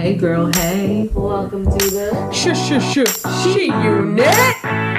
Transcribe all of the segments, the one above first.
Hey girl, hey. Welcome to the Shush, shush, shush. She unit.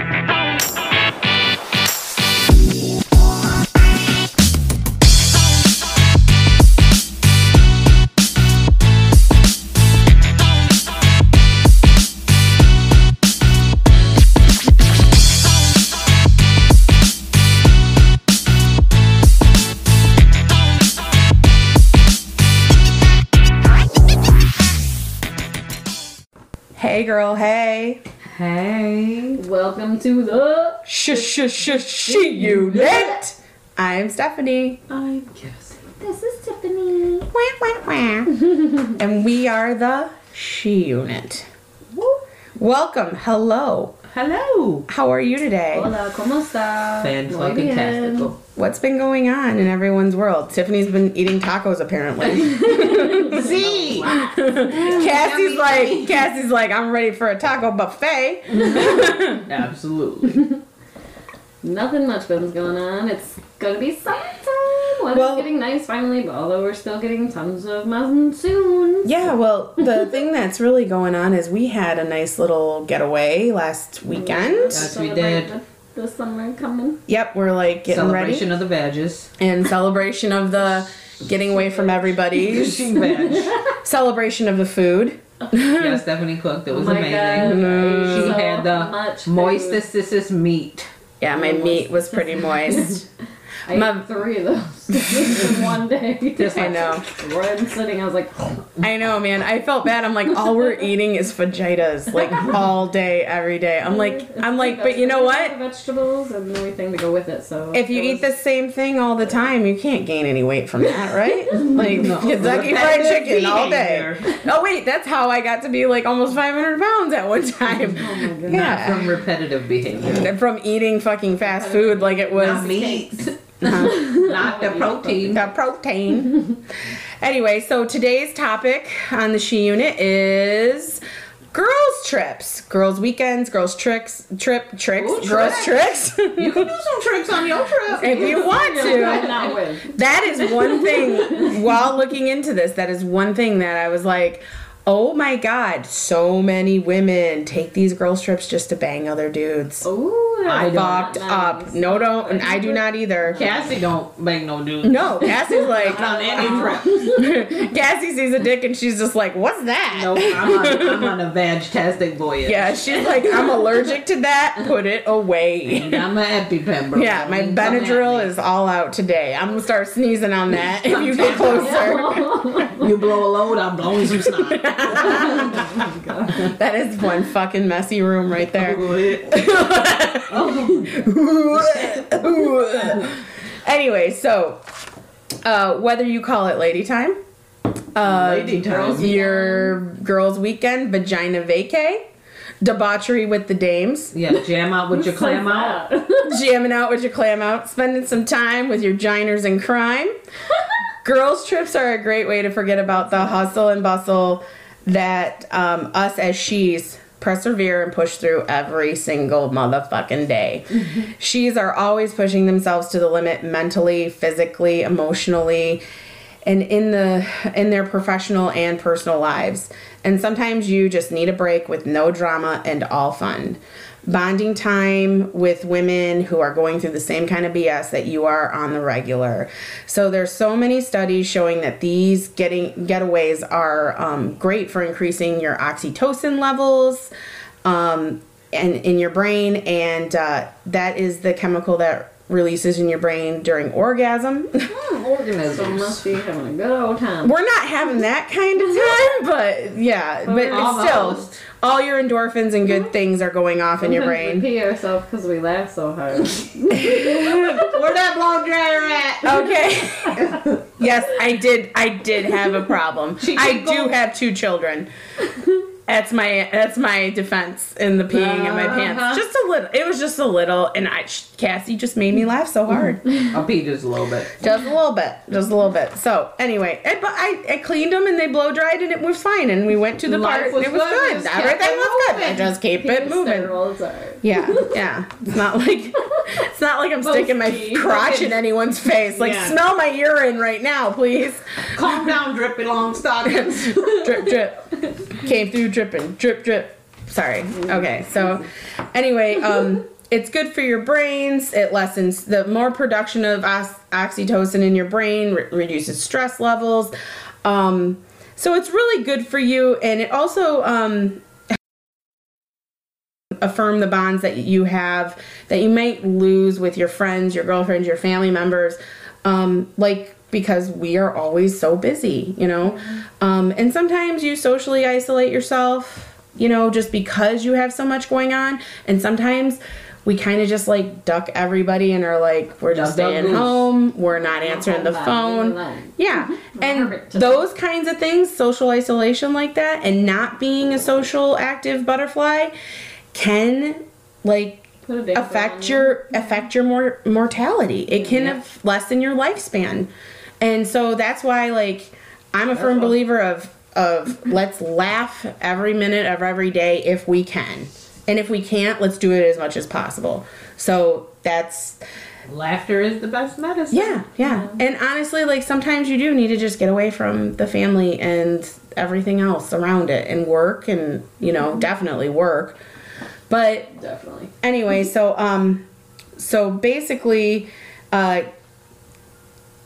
Girl, hey. Hey. welcome to the Shush, shush, shush. She unit. I'm Stephanie. I'm Cassie. This is Tiffany. Wah, wah, wah. and we are the She Unit. Welcome. Hello. Hello. How are you today? Hola, ¿cómo está? Fan fucking tastical. What's been going on in everyone's world? Tiffany's been eating tacos apparently. See. Cassie's like Cassie's like I'm ready for a taco buffet. Absolutely. Nothing much been's going on. It's gonna be summertime. Oh, Weather's Well- getting nice finally, but although we're still getting tons of monsoons. Yeah, well, the thing that's really going on is we had a nice little getaway last oh, weekend. Yes, we did. The, the summer coming. Yep, we're like getting Celebration ready of the badges. and celebration of the getting away from everybody. Celebration of the food. yeah, Stephanie cooked. It was oh amazing. God. She So had the much this is meat. Yeah, my meat was pretty moist. I my- ate three of those in one day. Just I know. I'm sitting, I was like, I know, man. I felt bad. I'm like, all we're eating is fajitas, like all day, every day. I'm like, I'm like, but you know what? Vegetables and everything to go with it. So If you eat the same thing all the time, you can't gain any weight from that, right? Like No. Kentucky Fried Chicken all day. Oh wait, that's how I got to be like almost 500 pounds at one time. oh my goodness. Not Yeah. from repetitive behavior. From eating fucking fast food like it was Not meat. uh, Not the protein. the protein. anyway, so today's topic on the She Unit is girls trips, girls weekends, girls tricks, trip tricks, Ooh, girls tricks. You can do some tricks on your trip. if you want to. That is one thing. while looking into this, that is one thing that I was like, oh my god, so many women take these girl trips just to bang other dudes. Ooh, I that's don't. Fucked not up. nice. No, don't. I do not either. Cassie don't bang no dudes. No, Cassie's like, Not on any um, trip. Cassie sees a dick and she's just like, what's that? No, I'm on, I'm on a vag-tastic voyage. Yeah, she's like, I'm allergic to that. Put it away. And I'm an EpiPen, bro. Yeah, my come Benadryl is all out today. I'm gonna start sneezing on that if you get closer. You blow a load, I'm blowing some snot. That is one fucking messy room right there. anyway, so uh, whether you call it lady time, uh, Lady time. your girls' weekend, vagina vacay, debauchery with the dames, Yeah, jam out with your clam out. jamming out with your clam out, spending some time with your giners in crime. Girls' trips are a great way to forget about the hustle and bustle that um, us as she's persevere and push through every single motherfucking day. she's are always pushing themselves to the limit mentally, physically, emotionally, and in the in their professional and personal lives. And sometimes you just need a break with no drama and all fun. Bonding time with women who are going through the same kind of BS that you are on the regular. So there's so many studies showing that these getting getaways are um, great for increasing your oxytocin levels um, and in your brain, and uh, that is the chemical that releases in your brain during orgasm. So Organisms. must be having a good old time. We're not having that kind of time, but yeah, but it's still Almost. All your endorphins and good things are going off in your brain. pee ourselves because we laugh so hard. Where that blow dryer at? Okay. yes, I did. I did have a problem. I do have two children. That's my that's my defense in the peeing in my Uh-huh. pants. Just a little. It was just a little, and I Cassie just made me laugh so hard. I'll pee just a little bit. Just a little bit. Just a little bit. So anyway, I, but I, I cleaned them and they blow dried and it was fine. And we went to the Life park. was it was good. good. Just kept Everything it was good. I just keep it moving. sterile, it's alright. Yeah, yeah. It's not like it's not like I'm sticking my Boasty. crotch in anyone's face. Like, Yeah. smell my urine right now, please. Calm down, drippy long stockings. drip, drip. Came through dripping. Drip, drip. Sorry. Okay, so anyway, um, it's good for your brains. It lessens the more production of oxytocin in your brain, re- reduces stress levels. Um, so it's really good for you, and it also um, affirm the bonds that you have that you might lose with your friends, your girlfriends, your family members. Um, like because we are always so busy, you know. Um, and sometimes you socially isolate yourself, you know, just because you have so much going on. And sometimes we kind of just like duck everybody and are like, we're just Duck, staying home, we're not answering the phone. leave it alone. Yeah. And those kinds of things, social isolation like that, and not being a social active butterfly can like Put a big affect your affect your mor- mortality. It can Yeah. have lessen your lifespan. And so that's why like I'm a firm believer of of let's laugh every minute of every day if we can. And if we can't, let's do it as much as possible. So that's Laughter is the best medicine. yeah, yeah. And honestly, like sometimes you do need to just get away from the family and everything else around it and work and, you know, definitely work. But Definitely. anyway, so um so basically uh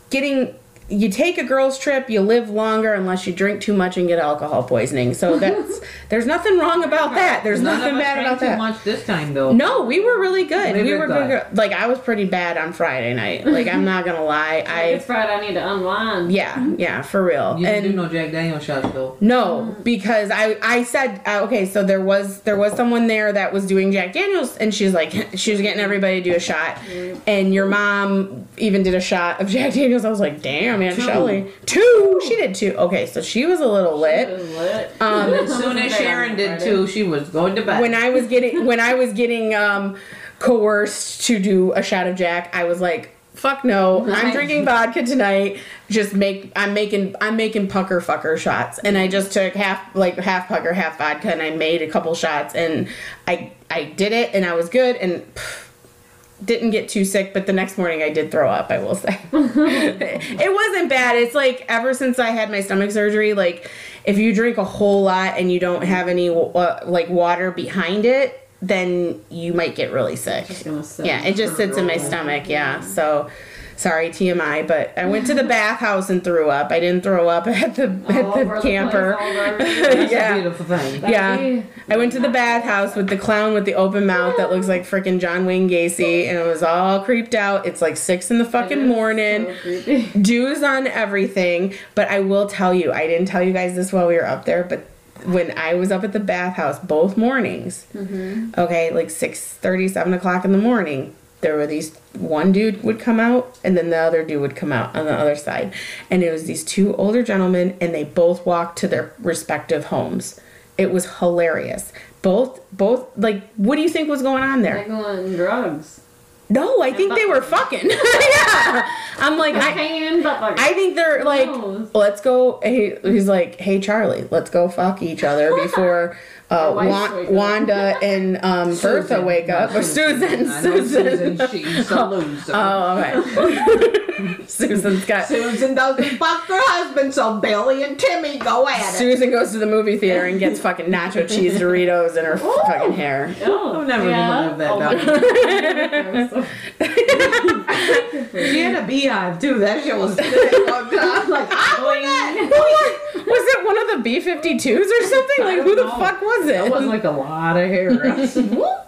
getting you take a girls trip, you live longer unless you drink too much and get alcohol poisoning. So that's there's nothing wrong about that. There's None nothing bad about that. much this time though. No, we were really good. We We, were good. good. Like I was pretty bad on Friday night. Like I'm not gonna lie. I It's Friday. I need to unwind. yeah, yeah, for real. You didn't and do no Jack Daniel shots though. no, because I I said uh, okay, so there was there was someone there that was doing Jack Daniels, and she's like she was getting everybody to do a shot, and your mom even did a shot of Jack Daniels. I was like, damn, Aunt Two. Shelley, two. She did two. Okay, so she was a little It lit. was lit. Um, As soon as Sharon did two, she was going to bed. when I was getting when I was getting um coerced to do a shot of Jack, I was like, fuck no, I'm drinking vodka tonight. Just make I'm making I'm making pucker fucker shots. And I just took half like half pucker, half vodka and I made a couple shots and I I did it and I was good and pff, didn't get too sick, but the next morning I did throw up, I will say. it wasn't bad. It's like ever since I had my stomach surgery, like if you drink a whole lot and you don't have any uh, like water behind it, then you might get really sick. Just gonna sit. Yeah, it just sits in my stomach. Yeah. So sorry TMI, but I went to the bathhouse and threw up. I didn't throw up at the All at the the camper. place, all over. That's yeah. a beautiful thing. That'd Yeah. I went to the bathhouse with the clown with the open mouth that looks like freaking John Wayne Gacy, and it was all creeped out. It's like six in the fucking morning. so. Dews on everything. But I will tell you, I didn't tell you guys this while we were up there, but when I was up at the bathhouse both mornings, mm-hmm. okay, like 6 7 o'clock in the morning, there were these one dude would come out and then the other dude would come out on the other side. And it was these two older gentlemen and they both walked to their respective homes. It was hilarious. Both both like what do you think was going on there? They're going drugs. No, I think they were fucking. yeah. I'm like I Hand, but like, I think they're like, let's go. Hey, he's like, hey Charlie, let's go fuck each other before uh, Wa- Wanda and um, Bertha wake up. Or Susan. I Susan. Susan. She's a loser. Oh, okay. Susan's got. Susan doesn't fuck her husband, so Billy and Timmy go at it. Susan goes to the movie theater and gets fucking nacho cheese Doritos in her fucking hair. oh, I've never even lived that oh my down. God. She had a beehive too. That shit was sick. I'm like, I want that. Was it one of the B 52s or something? Like, who the know. fuck was That was it? like a lot of hair. I said, "Whoop."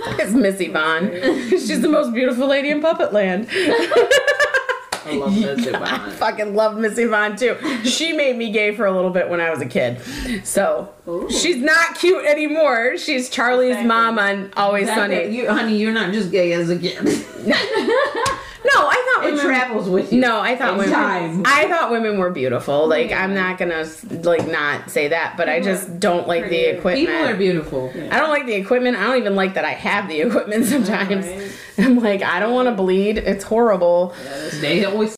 It's Missy Vaughn. She's the most beautiful lady in Puppet Land. I love that I fucking love Missy Vaughn too. She made me gay for a little bit when I was a kid. So Ooh. she's not cute anymore. She's Charlie's Exactly. mom on Always That- Sunny. you, honey, you're not just gay as a kid. No, I thought It women. travels with you. No, I thought women. time. I thought women were beautiful. Like I'm not gonna like not say that, but I just don't like the equipment. People are beautiful. I don't like the equipment. I don't even like that I have the equipment sometimes. Right. I'm like, I don't want to bleed. It's horrible. They always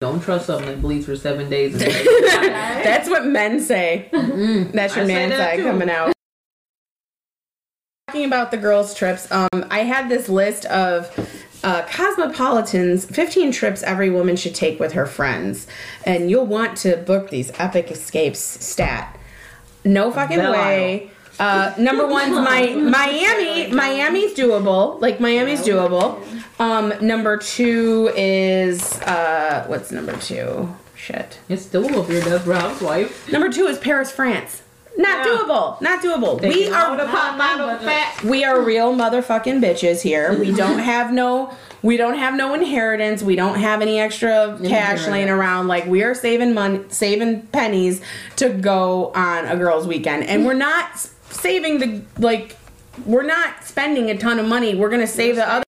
don't trust something that bleeds for seven days. And That's what men say. That's your I man that side too. coming out. talking about the girls' trips, um, I had this list of uh, Cosmopolitan's 15 trips every woman should take with her friends. And you'll want to book these epic escapes stat. No fucking way. Uh, number one's my Miami. Miami's doable. Like Miami's doable. Um, number two is uh, what's number two? Shit. It's doable if you're a Housewife. Number two is Paris, France. Not Yeah. doable. Not doable. We are the pop fat. we are real motherfucking bitches here. We don't have no we don't have no inheritance. We don't have any extra cash laying around. Like we are saving money, saving pennies to go on a girls' weekend, and we're not saving the like. We're not spending a ton of money. We're gonna save the other.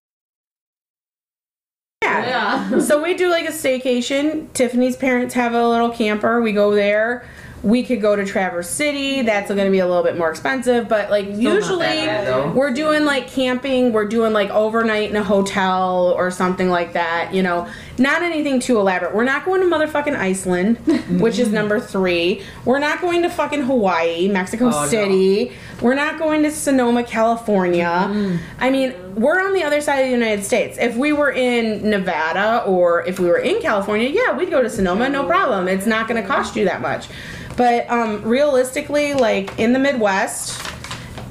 Yeah. Yeah. So we do like a staycation. Tiffany's parents have a little camper. We go there. We could go to Traverse City. That's going to be a little bit more expensive, but like not usually bad, we're doing like camping. We're doing like overnight in a hotel or something like that. You know, not anything too elaborate. We're not going to motherfucking Iceland, which is number three. We're not going to fucking Hawaii, Mexico Oh, no. City. We're not going to Sonoma, California. Mm. I mean, we're on the other side of the United States. If we were in Nevada or if we were in California, yeah, we'd go to Sonoma, no problem. It's not going to cost you that much. But um, realistically, like in the Midwest,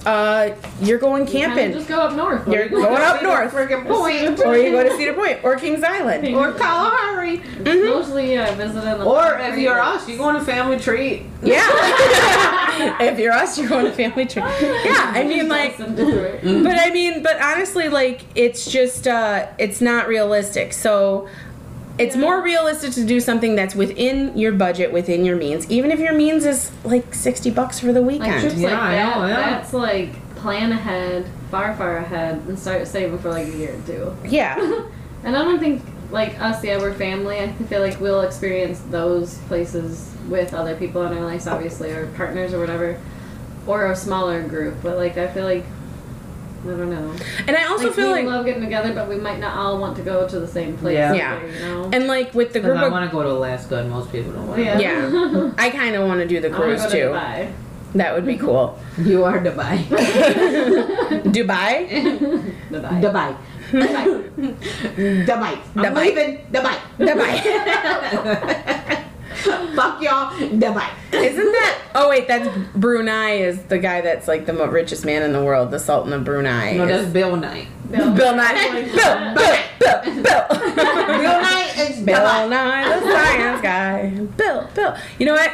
uh, you're going Kinda camping. Just go up north. You're going up north, Freaking point. or you go to Cedar Point or Kings Island. Or Kalahari. Mostly, yeah, visiting the. Or if you're us, you go on a family treat. Yeah. if you're us, you're going to family trip. Yeah, I mean, like, but I mean, but honestly, like, it's just, uh, it's not realistic. So, it's more realistic to do something that's within your budget, within your means, even if your means is like 60 bucks for the Like weekend. trips Yeah, like that. know, yeah. That's like plan ahead, far far ahead, and start saving for like a year or two. yeah. And I don't think like us, yeah, we're family. I feel like we'll experience those places with other people in our lives, obviously, or partners or whatever, or a smaller group. But like, I feel like I don't know. And I also Like, feel we like, we love getting together, but we might not all want to go to the same place. Yeah. Yeah. you know. and like with the group I want to go to Alaska and most people don't want to. yeah. yeah, I kind of want to do the I wanna cruise go to too. Dubai. That would be cool. You are Dubai. Dubai? Dubai. Dubai. Dubai. Dubai. I'm Dubai. leaving. Dubai. Dubai. Fuck y'all. Dubai. Isn't that? Oh wait, that's Brunei. Is the guy that's like the richest man in the world, the Sultan of Brunei? No, is- that's Bill Knight. Bill Nye. Bill, Bill, Bill, Bill. Bill Knight is Bill Dubai. Nye, the science guy. Bill, Bill. You know what?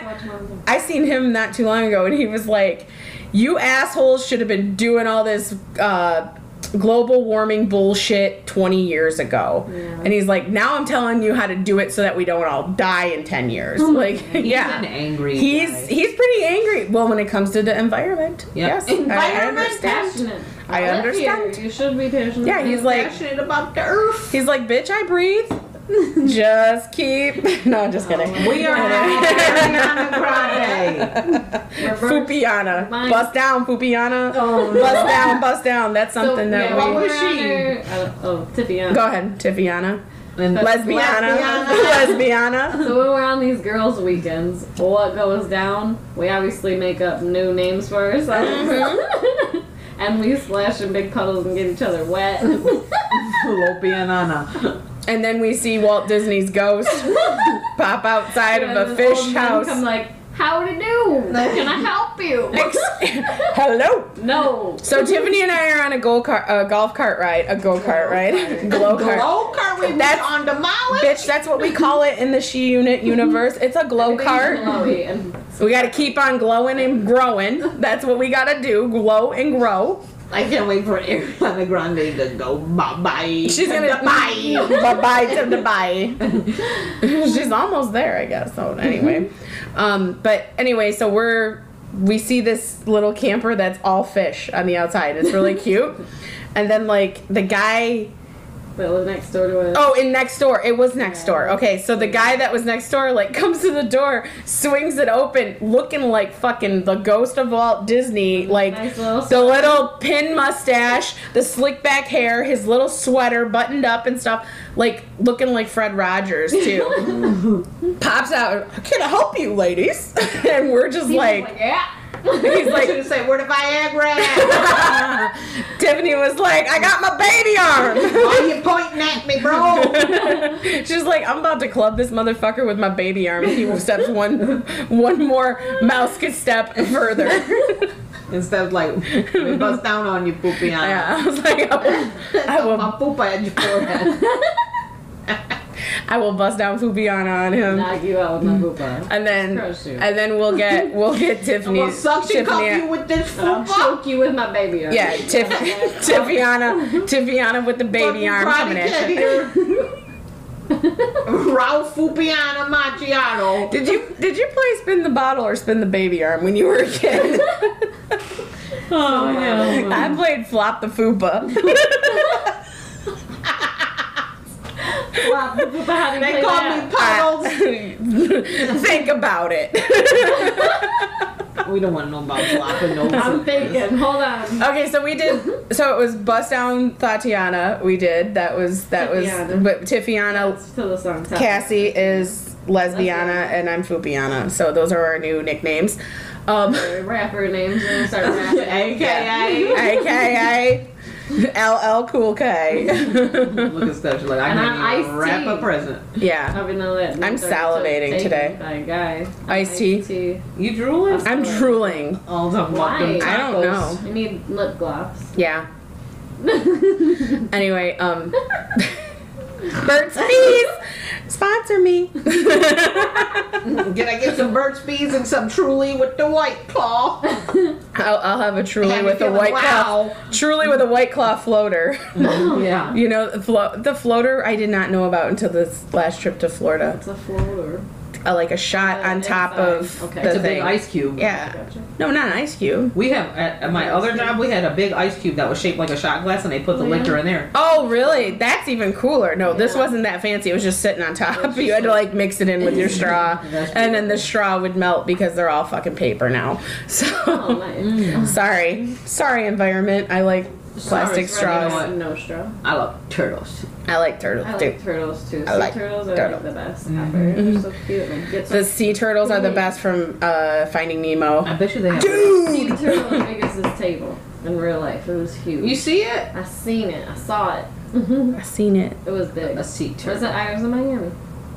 I seen him not too long ago, and he was like, "You assholes should have been doing all this." Uh, global warming bullshit 20 years ago Yeah. and he's like now i'm telling you how to do it so that we don't all die in 10 years oh like He's yeah an angry He's guy. he's pretty angry. Well, when it comes to the environment, Yeah. yes, I- I, Environment? understand. Passionate. I understand. Here. You should be passionate. Yeah, he's like, passionate about the earth. he's like, bitch, I breathe. Just keep. No, I'm just kidding. We are Ariana Grande. Reverse. Fupiana, Mine- bust down, Fupiana. Oh, Bust down, bust down. That's So, something that yeah, what we. was we're she? on our- uh, oh, Tiffany. Go ahead, Tiffyana. And Lesbiana. Lesbiana. Lesbiana. So when we're on these girls' weekends, what goes down? We obviously make up new names for ourselves, Mm-hmm. and we splash in big puddles and get each other wet. Lopianana. And then we see Walt Disney's ghost pop outside And of a fish old men house. Come like, how to do? Can I help you? Hello. no. So Tiffany and I are on a go kart, a golf cart ride, a go kart ride, glow kart. Glow cart. We That's- on the mileage. Bitch, that's what we call it in the she unit universe. It's a glow Everything's cart. We got to keep on glowing and growing. That's what we got to do: glow and grow. I can't wait for Ariana Grande to go bye bye. She's gonna bye. bye bye to Dubai. She's almost there, I guess. So anyway, um, but anyway, so we're we see this little camper that's all fish on the outside. It's really cute, and then like the guy that live next door to us. Oh, in next door. It was next door. Okay, so the guy that was next door like comes to the door, swings it open, looking like fucking the ghost of Walt Disney, like Nice little the little pin mustache, the slick back hair, his little sweater buttoned up and stuff, like looking like Fred Rogers too. Pops out, "Can I help you, ladies?" and we're just was like, yeah. He's like, should have said, where the Viagra? Tiffany was like, I got my baby arm. Why you pointing at me, bro? She's like, I'm about to club this motherfucker with my baby arm. If he steps one, one more mouse could step further. Instead of like, we bust down on you, poopy on. Yeah, I was like, I will, I will, My poop at your forehead. I will bust down Fupiana on him, Knock you out with my poopa. and then, and then we'll get, we'll get I'm Tiffany. gonna suction cup Tiffany- you with this I'll fupa. choke you with my baby arm. Yeah, Tiff, Tiffany, Tiffany with the baby Fucking arm coming at you. Ralph Fupiana Macchiato. Did you did you play spin the bottle or spin the baby arm when you were a kid? Oh, yeah. I played flop the fupa. Wow, the poopa, how do you They play call me Puddles. Think about it. we don't want to know about flopping those. I'm thinking. Hold on. Okay, so we did. So it was bust down Tatiana. We did. That was that was. But Tiffany, to the song. Cassie is lesbiana, and I'm Fupiana. So those are our new nicknames. Um, Rapper names and start rapping. AKA. AKA LL Cool K. Look at stuff. She's like, I And can't I'm even iced wrap tea. a present. yeah. I would know that. I'm salivating taken today. By a guy. Iced tea? tea. You drooling? I'm drooling. All talking about them Why? I don't know. You need lip gloss. Yeah. Anyway, um, Burt's Bees sponsor me. Can I get some Burt's Bees and some Truly with the White Claw? I'll, I'll have a Truly with a feeling white claw. Truly with a white claw floater. Oh, yeah. You know, the, flo- the floater I did not know about until this last trip to Florida. It's a floater. Uh, like a shot Uh, on top of Okay. the It's a thing. big ice cube. Yeah. Gotcha. No, not an ice cube. We have at, at my other job. We had a big ice cube that was shaped like a shot glass, and they put the Oh, yeah. liquor in there. Oh, really? That's even cooler. No, this Yeah. wasn't that fancy. It was just sitting on top. You had to like mix it in with your straw, and then the straw would melt because they're all fucking paper now. So Oh, nice. sorry, sorry, environment. I like plastic Sorry, straws. you know? No straw. I love turtles. I like turtles I too. like turtles too. I Sea like turtles are turtle. like the best Mhm. ever. They're so cute. and get The some sea turtles are the best from uh, Finding Nemo. I bet you they have. sea turtle as big as this table in real life. It was huge. You see it? I seen it. I saw it. I've seen it. It was big. A sea Was turtle. it? I was in Miami.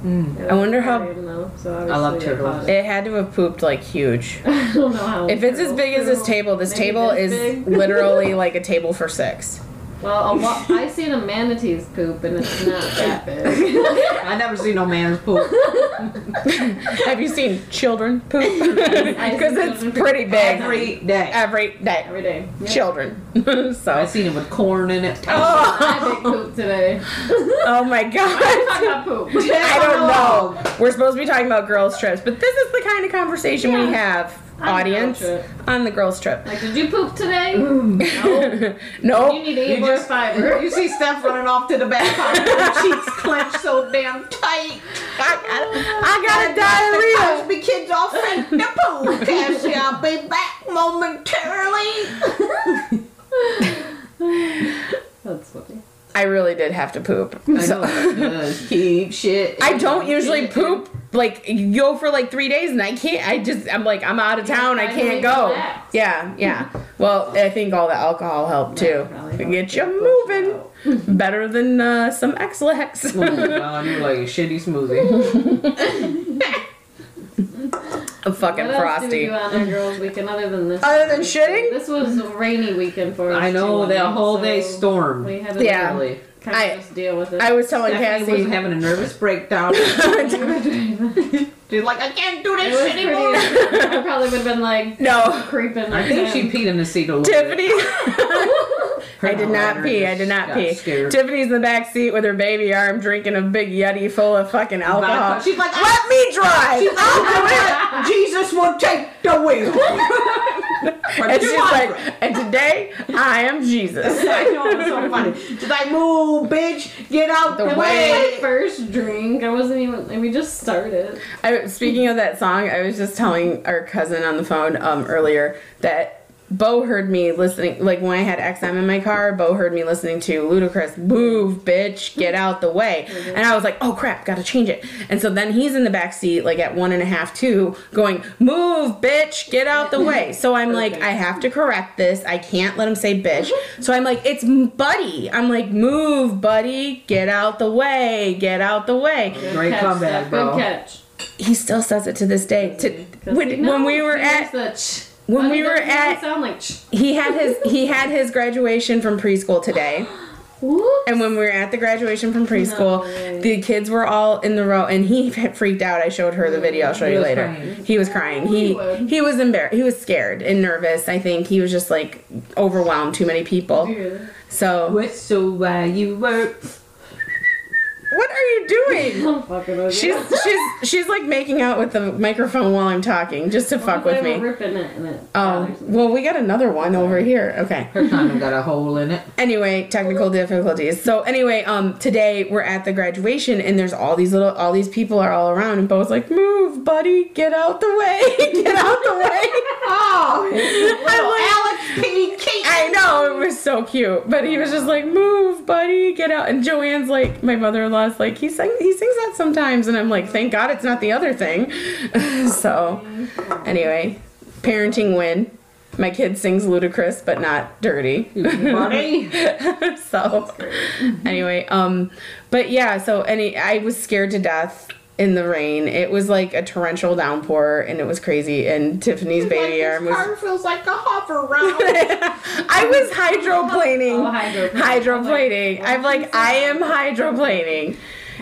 Mm. I wonder how- Though, so I love turtles. it. It had to have pooped like huge. I don't know how. If it's as big as this table, this Maybe table this is big. literally like a table for six. Well, a lo- I seen a manatee's poop and it's not that big. I never seen no man's poop. Have you seen children poop? I Because see it's children pretty big Every day. every day. Every day. Yep. Children. I so. seen it with corn in it. Oh. I big poop today. Oh my Talk god. about poop. I don't know. We're supposed to be talking about girls' trips, but this is the kind of conversation we have, On a audience, on the girls' trip. Like, did you poop today? Mm. no. no. You need to eat You more fiber. You see Steph running off to the bathroom, her cheeks clenched so damn tight. I got a diarrhea. The kids all fake the poo. Cassie, I'll be back momentarily. That's funny. I really did have to poop. I So- know. Keep shit. I don't usually poop like you go for like three days and I can't. I just I'm like I'm out of town. I I can't go. relax. Yeah, yeah. Well, I think all the alcohol helped too. probably get you moving. Better than uh, some Ex-Lax. Oh you like a shitty smoothie. I'm fucking What else frosty. did we do on our girls' weekend other than this? Other than shitting? This was a rainy weekend for us. I know too, that whole so day storm. We had to Yeah. Really. Kind I- just deal with it. I was telling Stephanie Cassie. was having a nervous breakdown. it She's like, I can't do this pretty. anymore. I probably would have been like no, creeping. I think she peed in the seat a little Tiffany. bit. I did not pee. I did not pee. Scared. Tiffany's in the back seat with her baby arm, drinking a big yeti full of fucking alcohol. She's like, Let me drive. She's like, I'll do it. Jesus will take the wheel. And she's like, and today I am Jesus. I know it's so funny. She's like, move, bitch, get out the, The It was way. my first drink. I wasn't even. And we just started. I, speaking of that song, I was just telling our cousin on the phone um, earlier that Bo heard me listening, like when I had XM in my car, Bo heard me listening to Ludacris, move, bitch, get out the way. And I was like, oh crap, gotta change it. And so then he's in the back seat, like at one and a half, two, going, move, bitch, get out the way. So I'm like, I have to correct this. I can't let him say bitch. So I'm like, it's buddy. I'm like, move, buddy, get out the way, get out the way. Great catch, comeback, Steph, bro. Good catch. He still says it to this day. To, 'Cause when, he when we were at the ch- when but we were at sound like ch- he had his he had his graduation from preschool today. Whoops. And when we were at the graduation from preschool, No the kids were all in the row, and he freaked out. I showed her the video. I'll show He you later. crying. He was crying. He He he was embarrassed. He was scared and nervous. I think he was just like overwhelmed. Too many people. Dude. So Whistle while uh, you work. What are you doing? I'm fucking with She's you. she's she's like making out with the microphone while I'm talking, just to fuck with if I were me. Ripping it and it Oh me? well, we got another one over here. Okay. Her condom got a hole in it. anyway technical difficulties so anyway um today we're at the graduation and there's all these little all these people are all around and bo's like move buddy get out the way get out the way Oh, little like- Alex P. Keaton. i know it was so cute but he was just like move buddy get out and joanne's like my like he sing, he sings that sometimes and i'm like thank god it's not the other thing. So anyway parenting win. My kid sings Ludacris but not dirty. Buddy. so anyway um but yeah so any i was scared to death in the rain it was like a torrential downpour and it was crazy and tiffany's baby like arm was car feels like a hover round. i was hydroplaning Oh, hydroplaning. hydroplaning oh, i'm like i am hydroplaning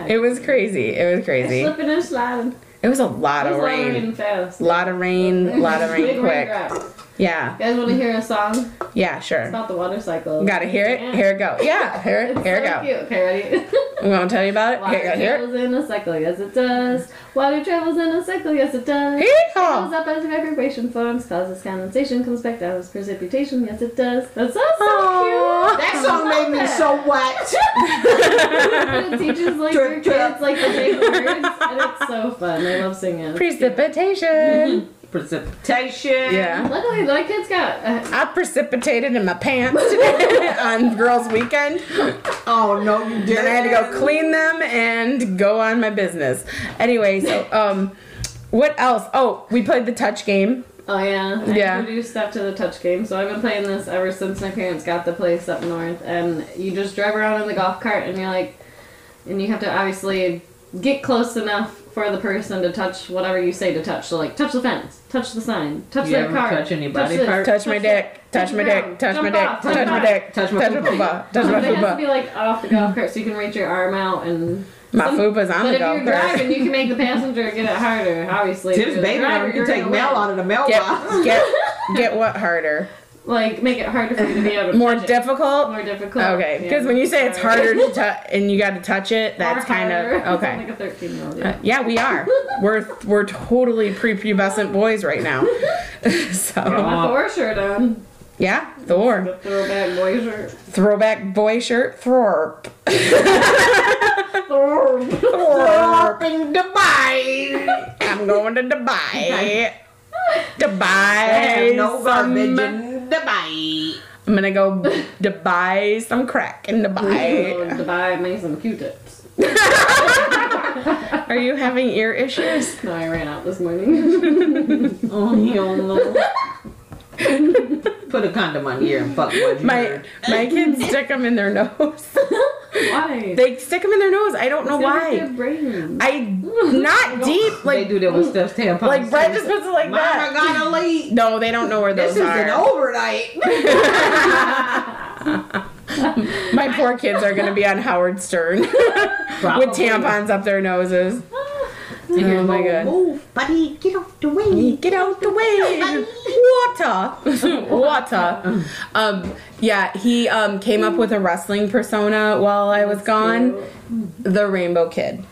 it was crazy it was crazy Slipping and sliding. it was a lot It of was rain raining fast. lot of rain A lot of rain Big quick raindrops. Yeah You guys want to hear a song yeah sure It's about the water cycle? gotta hear it Yeah. here it go yeah here It's it here it go cute. Okay, ready? we won't tell you about it Water here it go here travels in a cycle, yes it does. Water travels in a cycle, yes it does. Goes Yeehaw! up as vibration forms, causes condensation, comes back down as precipitation, yes it does. That's so, so Aw. cute. That song made me so wet. But it teaches like your kids like the big words, and it's so fun. I love singing. It's cute. Precipitation. Precipitation. Yeah. Luckily, my kids got. Uh, I precipitated in my pants today on girls' weekend. Oh no, you didn't. Then I had to go clean them and go on my business. Anyway, so um, what else? Oh, we played the touch game. oh yeah, I Yeah. introduced stuff to the touch game. So I've been playing this ever since my parents got the place up north. And you just drive around in the golf cart, and you're like, and you have to obviously get close enough for the person to touch whatever you say to touch. So like, touch the fence, touch the sign, touch You their car, touch any body this, part? Touch my dick. Touch my dick. Touch my dick. Touch my dick. Touch my fupa. fupa. Touch my But it has to be like off the golf cart so you can reach your arm out and. My some- fupa's on the golf cart. But if you're cart. driving, you can make the passenger get it harder. Obviously, If Tim's you're baby driver, arm can take mail out of the mailbox. Get get get what harder? Like make it harder for you to be able to More touch it. difficult. More difficult. Okay, yeah. because when you say it's harder to touch and you got to touch it, that's kind of okay. like a 13 year old. Uh, yeah, we are. We're we're totally prepubescent boys right now. so My Thor shirt on. yeah, Thor, The throwback boy shirt. throwback boy shirt, Thor. Thor. Up in Dubai. I'm going to Dubai. Dubai. have no garbage in Dubai. I'm gonna go Dubai some crack in Dubai. to buy me some Q-tips. Are you having ear issues? No, I ran out this morning. Oh, hell no. Put a condom on your ear and fuck what you My heard. my kids stick them in their nose. Why? They stick them in their nose. I don't know It's gonna hurt why. Their brains. I not deep they do that with Steph's tampons. like Brett just puts it like Mama that. gotta leave. No, they don't know where they're This is an overnight. My poor kids are gonna be on Howard Stern with tampons up their noses. Oh my god. Move, buddy, get off the way. Get out the way. Water. Water. Um, yeah, he um, came up with a wrestling persona while I was gone. The Rainbow Kid.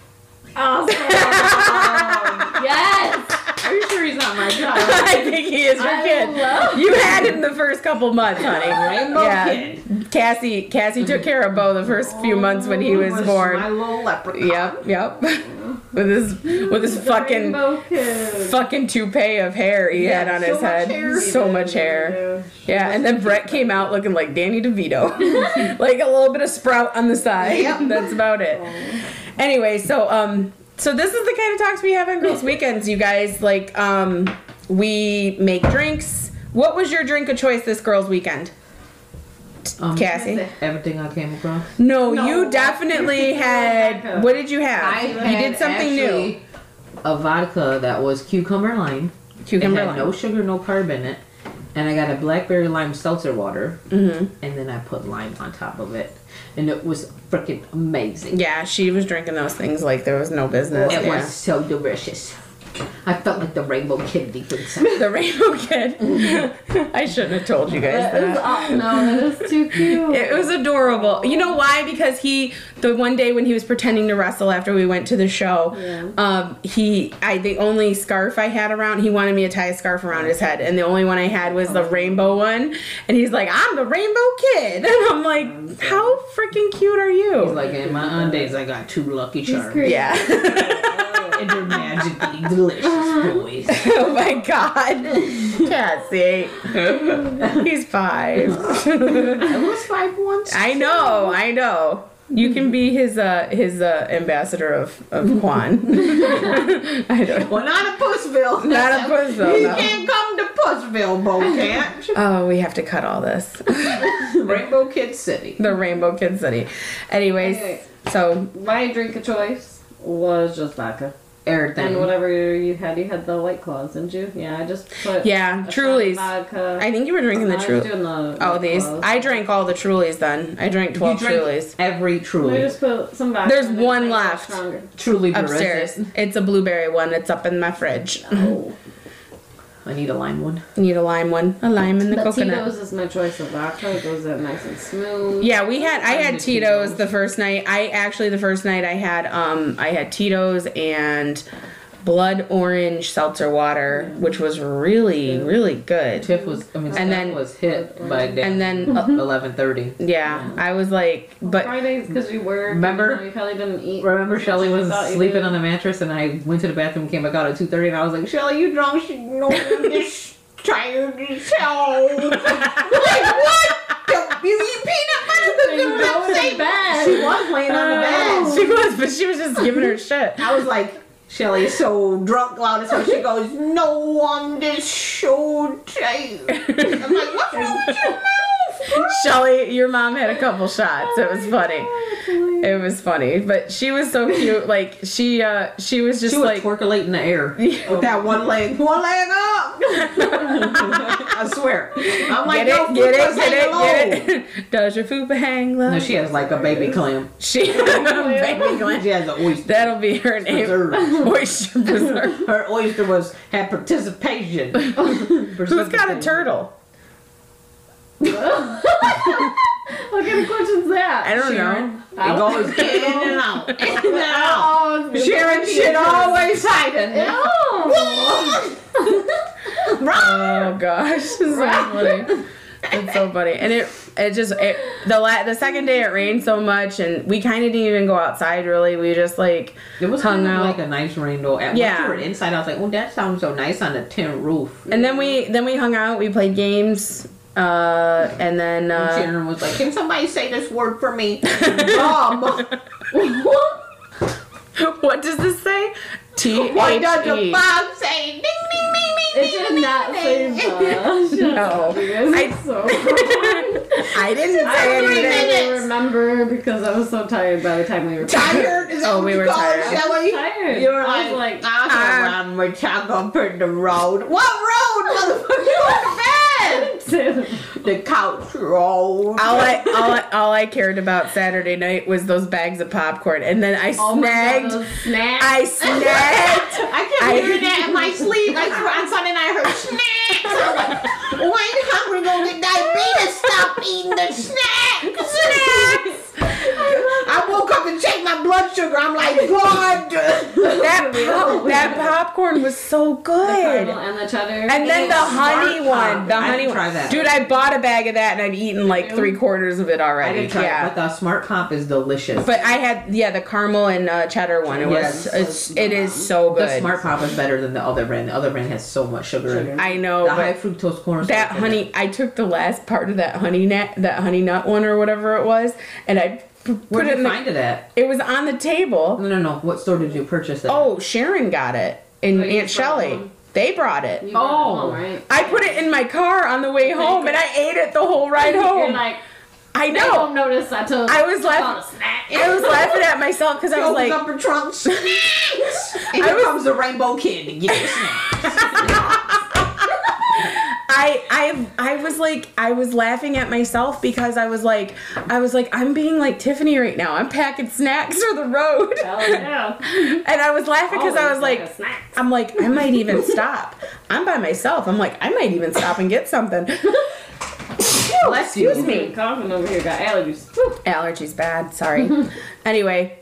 Awesome. yes. Are you sure he's not my child? I think he is your I kid. You had him the first couple months, honey. Rainbow yeah. Kid. Cassie, Cassie took care of Bo the first few months when he was My born. little leprechaun. Yep, yep. with his with his fucking fucking toupee of hair he had on so his head. hair. So much hair. Yeah, and then Brett came out looking like Danny DeVito, like a little bit of sprout on the side. Yep. That's about it. Anyway, so um, so this is the kind of talks we have on girls' weekends, you guys. Like um, we make drinks. What was your drink of choice this girls' weekend, Um, Cassie? Everything I came across. No, No. you definitely had. What did you have? I you had did something new. A vodka that was cucumber lime. Cucumber it had lime. no sugar, no carb in it. And I got a blackberry lime seltzer water. hmm And then I put lime on top of it. And it was freaking amazing. Yeah, she was drinking those things like there was no business. It yeah. was so delicious. I felt like the rainbow kid deep inside. the rainbow kid. I shouldn't have told you guys That is, that. aw- no, that is too cute. It was adorable. You know why? Because he, the one day when he was pretending to wrestle after we went to the show, Yeah. um, he, I, the only scarf I had around, he wanted me to tie a scarf around his head, and the only one I had was the rainbow one, and he's like, "I'm the rainbow kid," and I'm like, "How freaking cute are you?" He's like, in my undies, I got two lucky charms. yeah. And they're magically delicious boys. oh my god, Cassie, he's five. I was five once. I know, I know. You can be his uh his uh ambassador of of Kwan. I don't. Well, not a Pussville. Not a Pussville, He no. can't come to Pussville, Bo can't. Oh, we have to cut all this. Rainbow Kid City. the Rainbow Kid City. Anyways, so My drink of choice was just vodka. Everything. And whatever you had, you had the White Claws, didn't you? Yeah, I just put yeah, a shot of Trulies. vodka. I think you were drinking the I was True. doing the Oh, White these. Claws. I drank all the Trulies then. I drank You twelve drank Trulies every I truly. just put some vodka. There's in it to one left. Stronger. Truly upstairs. Baristas. It's a blueberry one. It's up in my fridge. Oh. I need a lime one. You need a lime one. A lime and the But coconut. Tito's is my choice of vodka. It goes in nice and smooth. Yeah, we had I I had did Tito's Tito's. the first night. I actually the first night I had um I had Tito's and blood orange seltzer water, which was really really good. Tiff was, I mean, And and then- then was hit by And then uh, eleven thirty. yeah, I was like, but Fridays because you were Remember? You, know, you probably didn't eat. Remember, Shelly was sleeping on the mattress, and I went to the bathroom, came back out at two thirty, and I was like, Shelly, you drunk? She no, I'm just tired as hell. like what? You eat peanut butter And because you're go upset. to bed. She was laying on the bed. she was, but she was just giving her shit. I was like, Shelly's so drunk loud as hell. She goes, No, just so tired. I'm like, What's wrong with your mouth? Shelly, your mom had a couple shots. It was funny. It was funny, but she was so cute. Like she, uh, she was just she was like, twerkulating in the air. With that one leg, one leg up. I swear. I'm like, get no, it, get it, get it, low. get it. Does your fupa hang low? No, she has like a baby clam. She, baby clam. She has an oyster. That'll be her name. Preserve. Oyster preserve. Her oyster was had participation. Who's got a turtle? What kind of question's that? I don't Sharon. know. It oh. goes in and out, oh, in and out. Oh, Sharon shit always hiding. Oh. Oh gosh, this is so funny. It's so funny, and it it just it the la- the second day it rained so much, and we kind of didn't even go outside. Really, we just like It was Hung kind of out. like a nice rain though. At Yeah. yeah. we were inside, I was like, oh, that sounds so nice on a tin roof. And then we then we hung out. We played games, uh, and then And uh, Sharon was like, Can somebody say this word for me? Bum. what does this say? T What does the E. Bob say? Ding, ding, ding, ding, It ding, did ding, not ding, say ding. uh, No. up, you guys. I- so. I didn't I say don't anything. even remember because I was so tired by the time we were Tired? Is Oh, we were tired. it, Shelley? tired. You were I like, was like, I run my truck up in the road. What road, motherfucker? You on the The couch road. All I, all I all I cared about Saturday night was those bags of popcorn, and then I oh my God, snagged. I snagged. I kept I- hearing that in my sleep. I swear on Sunday night I heard snacks. I was like, why you hungry gonna get diabetes? Stop eating the snacks. Snacks. I woke up and checked my blood sugar. I'm like, God. that pop, that popcorn was so good. caramel and the cheddar. And then the honey one, Pop. the honey one. try that. Dude, I bought a bag of that and I've eaten like three quarters of it I already. didn't try yeah. it, but the Smart Pop is delicious. But I had yeah the caramel and uh, cheddar one. It Yes. was it's it is so good. the Smart Pop is better than the other brand. The other brand has so much sugar. in it. Sugar. I know, The high fructose corn. that honey. I took the last part of that honey nut, that honey nut one or whatever it was, and I Where did in you the. find it at? It was on the table. No, no, no. What store did you purchase it? Oh, Sharon got it, and Oh, Aunt Shelley. They brought it. You brought it Oh. home, right? I put it in my car on the way home, and I ate it the whole ride You're home. like, I they won't know. notice I told I was laughing. snack. I was laughing at myself because I was like, up her trunk. Snacks. and I here was- comes the rainbow kid to get your snacks. I I I was like I was laughing at myself because I was like I was like I'm being like Tiffany right now. I'm packing snacks for the road. Hell yeah. And I was laughing because I was like a. I'm like I might even stop. I'm by myself. I'm like I might even stop and get something. Bless you. Excuse me. Me coughing over here got allergies. Allergies bad. Sorry. anyway,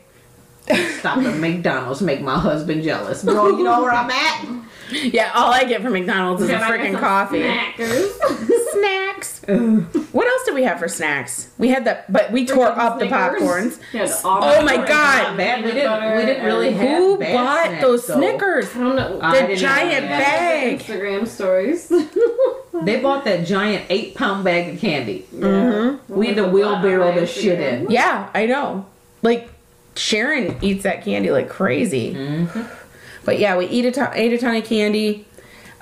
Stop at McDonald's, make my husband jealous. Bro, you know where I'm at? yeah, all I get from McDonald's is a Can I get freaking coffee. Snackers. Snacks. what else did we have for snacks? We had the but we tore Freaking up the Snickers. popcorns. Yeah, Oh my God. Not bad. We didn't, we didn't really have Who bad bought snacks, those though. Snickers? I don't know. I The giant know bag. Instagram stories. They bought that giant eight pound bag of candy. Mm-hmm. We had to wheelbarrow this shit in. Yeah, I know. Like Sharon eats that candy like crazy. Mm-hmm. But yeah, we eat a ton, ate a ton of candy.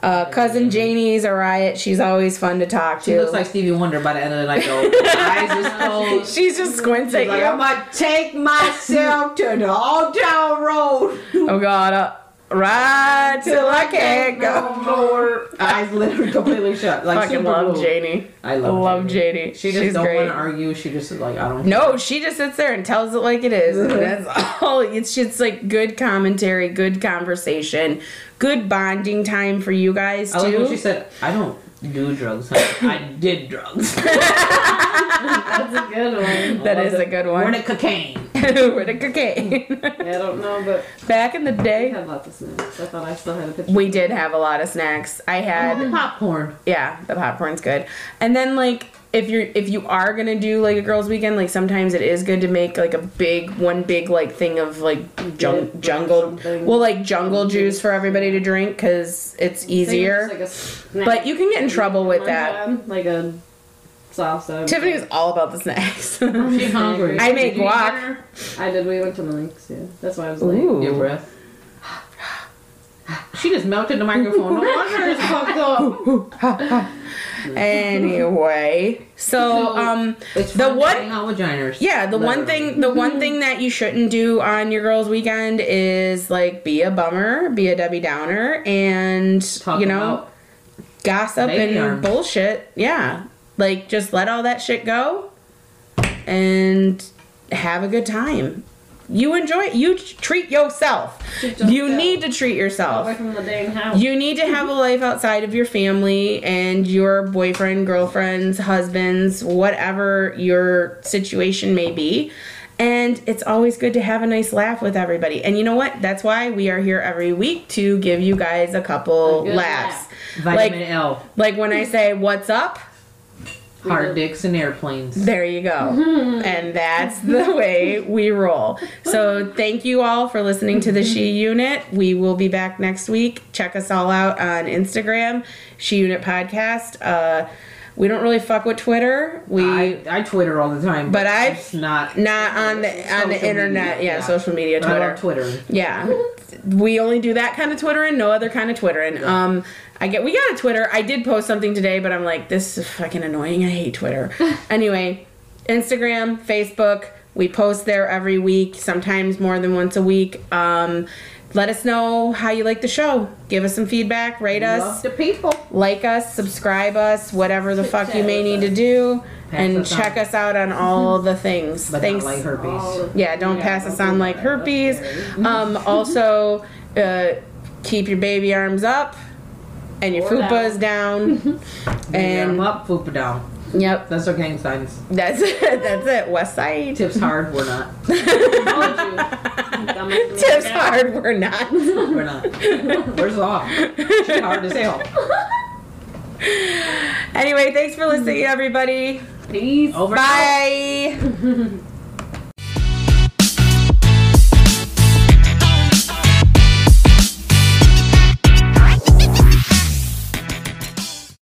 Uh, cousin Janie's a riot. She's always fun to talk to. She looks like Stevie Wonder by the end of the night though. Eyes closed. She's just squinting. She's like. I'm gonna take myself to the old town road. oh God, uh, ride till I can't go more. Eyes literally completely shut. Like Fucking love blue. Janie. I love, Love Janie. Janie. She just She's don't want to argue. She just is like I don't. No, she just sits there and tells it like it is. That's all. It's just like good commentary, good conversation, good bonding time for you guys I like when she said, "I don't do drugs. I did drugs." That's a good one. That is a good We're one. the cocaine. With a cocaine. Yeah, I don't know, but Back in the we day, had lots of snacks. I thought I still had a picture. we did have a lot of snacks. I oh, had popcorn. yeah, the popcorn's good. And then like if you're if you are gonna do like a girls' weekend, like sometimes it is good to make like a big one big like thing of like jung- jungle well like jungle juice for everybody to drink because it's easier. Like. But you can get in trouble with that. Time, Like a salsa. Tiffany's all about the snacks. She's hungry. I made Did guac. I did. We went to Malik's. Yeah, that's why I was late. Ooh. Your breath. She just melted the microphone. No wonder it's fucked up. anyway, so um It's The one- hang out with giners. yeah, the one thing the one thing that you shouldn't do on your girls' weekend is like be a bummer, be a Debbie Downer, and Talk you know about gossip and arms. bullshit. Yeah, like just let all that shit go and have a good time. You enjoy it. You treat yourself. Treat You need to treat yourself. Away from the house. You need to have a life outside of your family and your boyfriend, girlfriends, husbands, whatever your situation may be. And it's always good to have a nice laugh with everybody. And you know what? That's why we are here every week to give you guys a couple A laughs. vitamin Like, L, like when I say, What's up? Hard dicks and airplanes. There you go. and that's the way we roll. So thank you all for listening to the She Unit. We will be back next week. Check us all out on Instagram, She Unit Podcast. Uh, we don't really fuck with Twitter. We I, I Twitter all the time, But I- it's not not on the on the internet. media, yeah, yeah. social media, But I Twitter. Twitter. Yeah. We only do that kind of Twitter and no other kind of Twitter. And um I get we got a Twitter. I did post something today, but I'm like, this is fucking annoying. I hate Twitter. anyway, Instagram, Facebook, we post there every week, sometimes more than once a week. Um let us know how you like the show. Give us some feedback, rate Love us, the people. like us, subscribe us, whatever the Chit fuck you may with need to us. do. Pass and us check on. us out on all the things. But Thanks. not like herpes. Yeah, don't pass don't us on do like that. herpes. That's scary. Um, also, uh, keep your baby arms up and your Or fupas down. And and up, fupa down. Yep, That's our gang signs. that's it. That's it. West Side. Tips hard, we're not. Told you. That must be Tips hard, we're not. We're not. We're soft. She's hard as hell. Anyway, thanks for listening, everybody. Peace. Over. Bye.